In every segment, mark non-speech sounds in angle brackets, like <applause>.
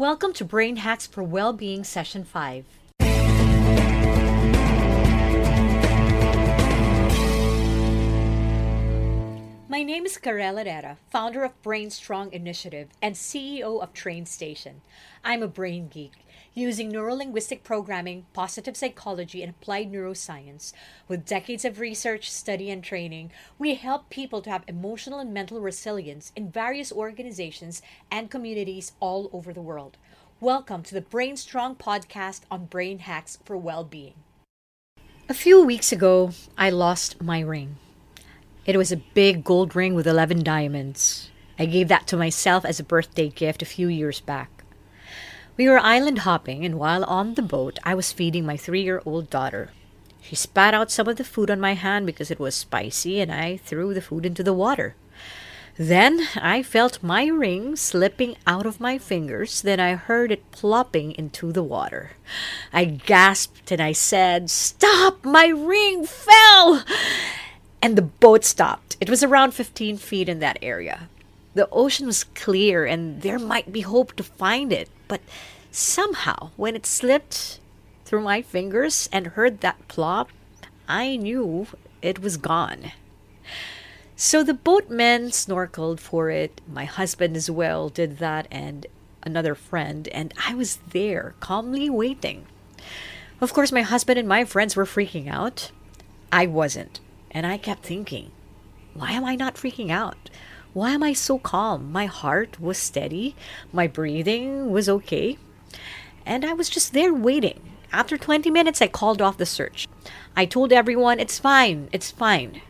Welcome to Brain Hacks for Wellbeing Session 5. My name is Karel Herrera, founder of Brain Strong Initiative and CEO of Train Station. I'm a brain geek, using neurolinguistic programming, positive psychology, and applied neuroscience. With decades of research, study, and training, we help people to have emotional and mental resilience in various organizations and communities all over the world. Welcome to the Brain Strong podcast on brain hacks for well-being. A few weeks ago, I lost my ring. It was a big gold ring with 11 diamonds. I gave that to myself as a birthday gift a few years back. We were island hopping, and while on the boat, I was feeding my three year old daughter. She spat out some of the food on my hand because it was spicy, and I threw the food into the water. Then I felt my ring slipping out of my fingers. Then I heard it plopping into the water. I gasped and I said, Stop! My ring fell! And the boat stopped. It was around 15 feet in that area. The ocean was clear and there might be hope to find it, but somehow, when it slipped through my fingers and heard that plop, I knew it was gone. So the boatmen snorkeled for it. My husband as well did that, and another friend, and I was there, calmly waiting. Of course, my husband and my friends were freaking out. I wasn't. And I kept thinking, why am I not freaking out? Why am I so calm? My heart was steady, my breathing was okay, and I was just there waiting. After 20 minutes, I called off the search. I told everyone, it's fine, it's fine.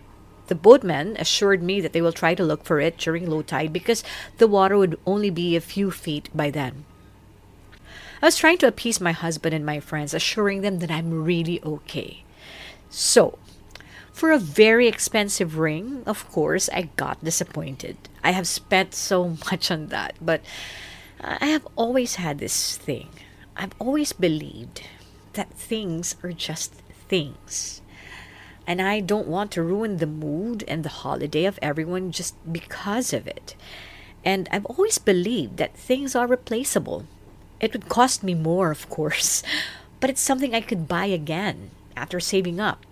The boatmen assured me that they will try to look for it during low tide because the water would only be a few feet by then. I was trying to appease my husband and my friends, assuring them that I'm really okay. So, for a very expensive ring, of course, I got disappointed. I have spent so <laughs> much on that, but I have always had this thing. I've always believed that things are just things. And I don't want to ruin the mood and the holiday of everyone just because of it. And I've always believed that things are replaceable. It would cost me more, of course, <laughs> but it's something I could buy again after saving up.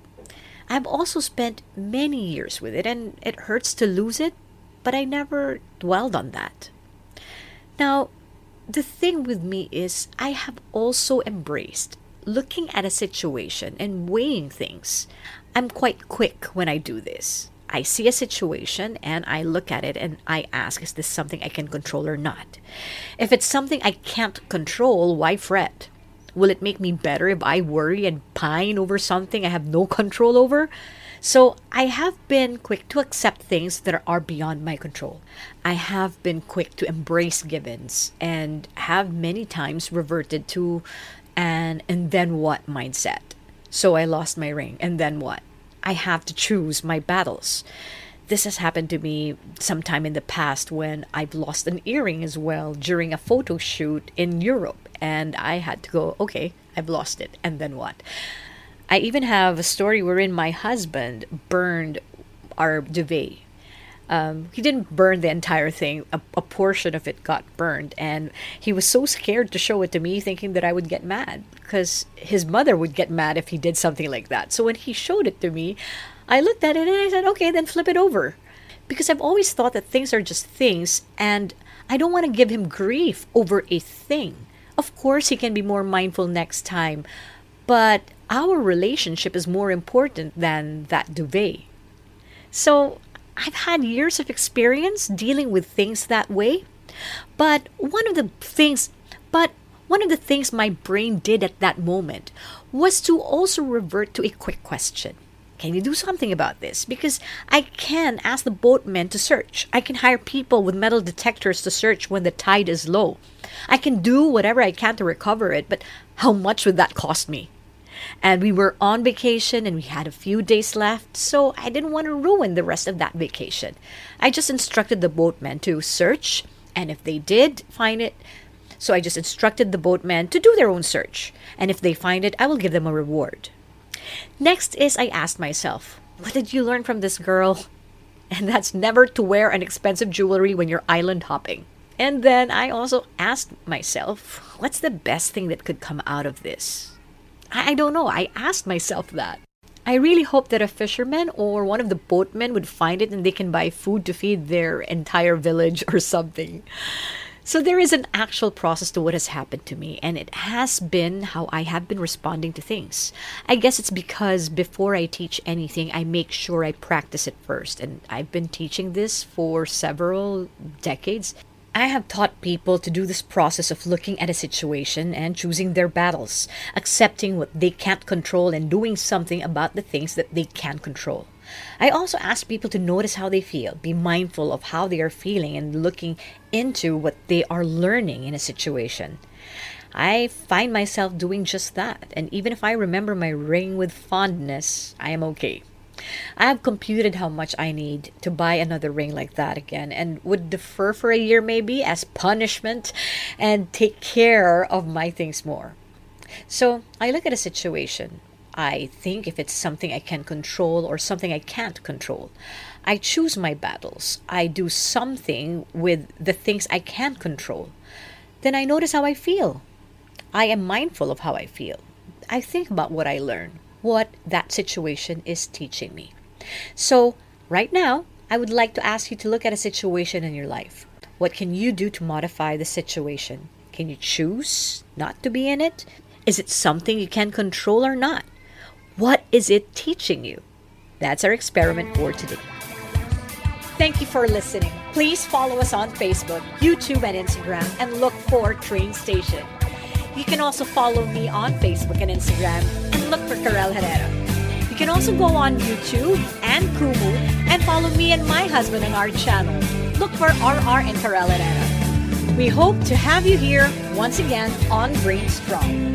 I've also spent many years with it, and it hurts to lose it, but I never dwelled on that. Now, the thing with me is, I have also embraced looking at a situation and weighing things. I'm quite quick when I do this. I see a situation and I look at it and I ask, is this something I can control or not? If it's something I can't control, why fret? Will it make me better if I worry and pine over something I have no control over? So I have been quick to accept things that are beyond my control. I have been quick to embrace givens and have many times reverted to an and then what mindset. So I lost my ring, and then what? I have to choose my battles. This has happened to me sometime in the past when I've lost an earring as well during a photo shoot in Europe and I had to go, okay, I've lost it, and then what? I even have a story wherein my husband burned our duvet. Um, he didn't burn the entire thing, a, a portion of it got burned, and he was so scared to show it to me, thinking that I would get mad because his mother would get mad if he did something like that. So when he showed it to me, I looked at it and I said, okay, then flip it over. Because I've always thought that things are just things, and I don't want to give him grief over a thing. Of course, he can be more mindful next time, but our relationship is more important than that duvet. So, I've had years of experience dealing with things that way, but one of the things, but one of the things my brain did at that moment was to also revert to a quick question. Can you do something about this? Because I can ask the boatmen to search. I can hire people with metal detectors to search when the tide is low. I can do whatever I can to recover it, but how much would that cost me? And we were on vacation and we had a few days left, so I didn't want to ruin the rest of that vacation. I just instructed the boatmen to search, and if they did find it, so I just instructed the boatmen to do their own search. And if they find it, I will give them a reward. Next is I asked myself, what did you learn from this girl? <laughs> And that's never to wear an expensive jewelry when you're island hopping. And then I also asked myself, what's the best thing that could come out of this? I don't know. I asked myself that. I really hope that a fisherman or one of the boatmen would find it and they can buy food to feed their entire village <laughs> or something. So there is an actual process to what has happened to me, and it has been how I have been responding to things. I guess it's because before I teach anything, I make sure I practice it first. And I've been teaching this for several decades. I have taught people to do this process of looking at a situation and choosing their battles, accepting what they can't control and doing something about the things that they can control. I also ask people to notice how they feel, be mindful of how they are feeling, and looking into what they are learning in a situation. I find myself doing just that, and even if I remember my ring with fondness, I am okay. I have computed how much I need to buy another ring like that again and would defer for a year maybe as punishment and take care of my things more. So I look at a situation. I think if it's something I can control or something I can't control. I choose my battles. I do something with the things I can control. Then I notice how I feel. I am mindful of how I feel. I think about what I learn what that situation is teaching me. So, right now, I would like to ask you to look at a situation in your life. What can you do to modify the situation? Can you choose not to be in it? Is it something you can control or not? What is it teaching you? That's our experiment for today. Thank you for listening. Please follow us on Facebook, YouTube, and Instagram and look for Train Station. You can also follow me on Facebook and Instagram and look for Karel Herrera. You can also go on YouTube and Kumu and follow me and my husband on our channel. Look for RR and Karel Herrera. We hope to have you here once again on Brain Strong.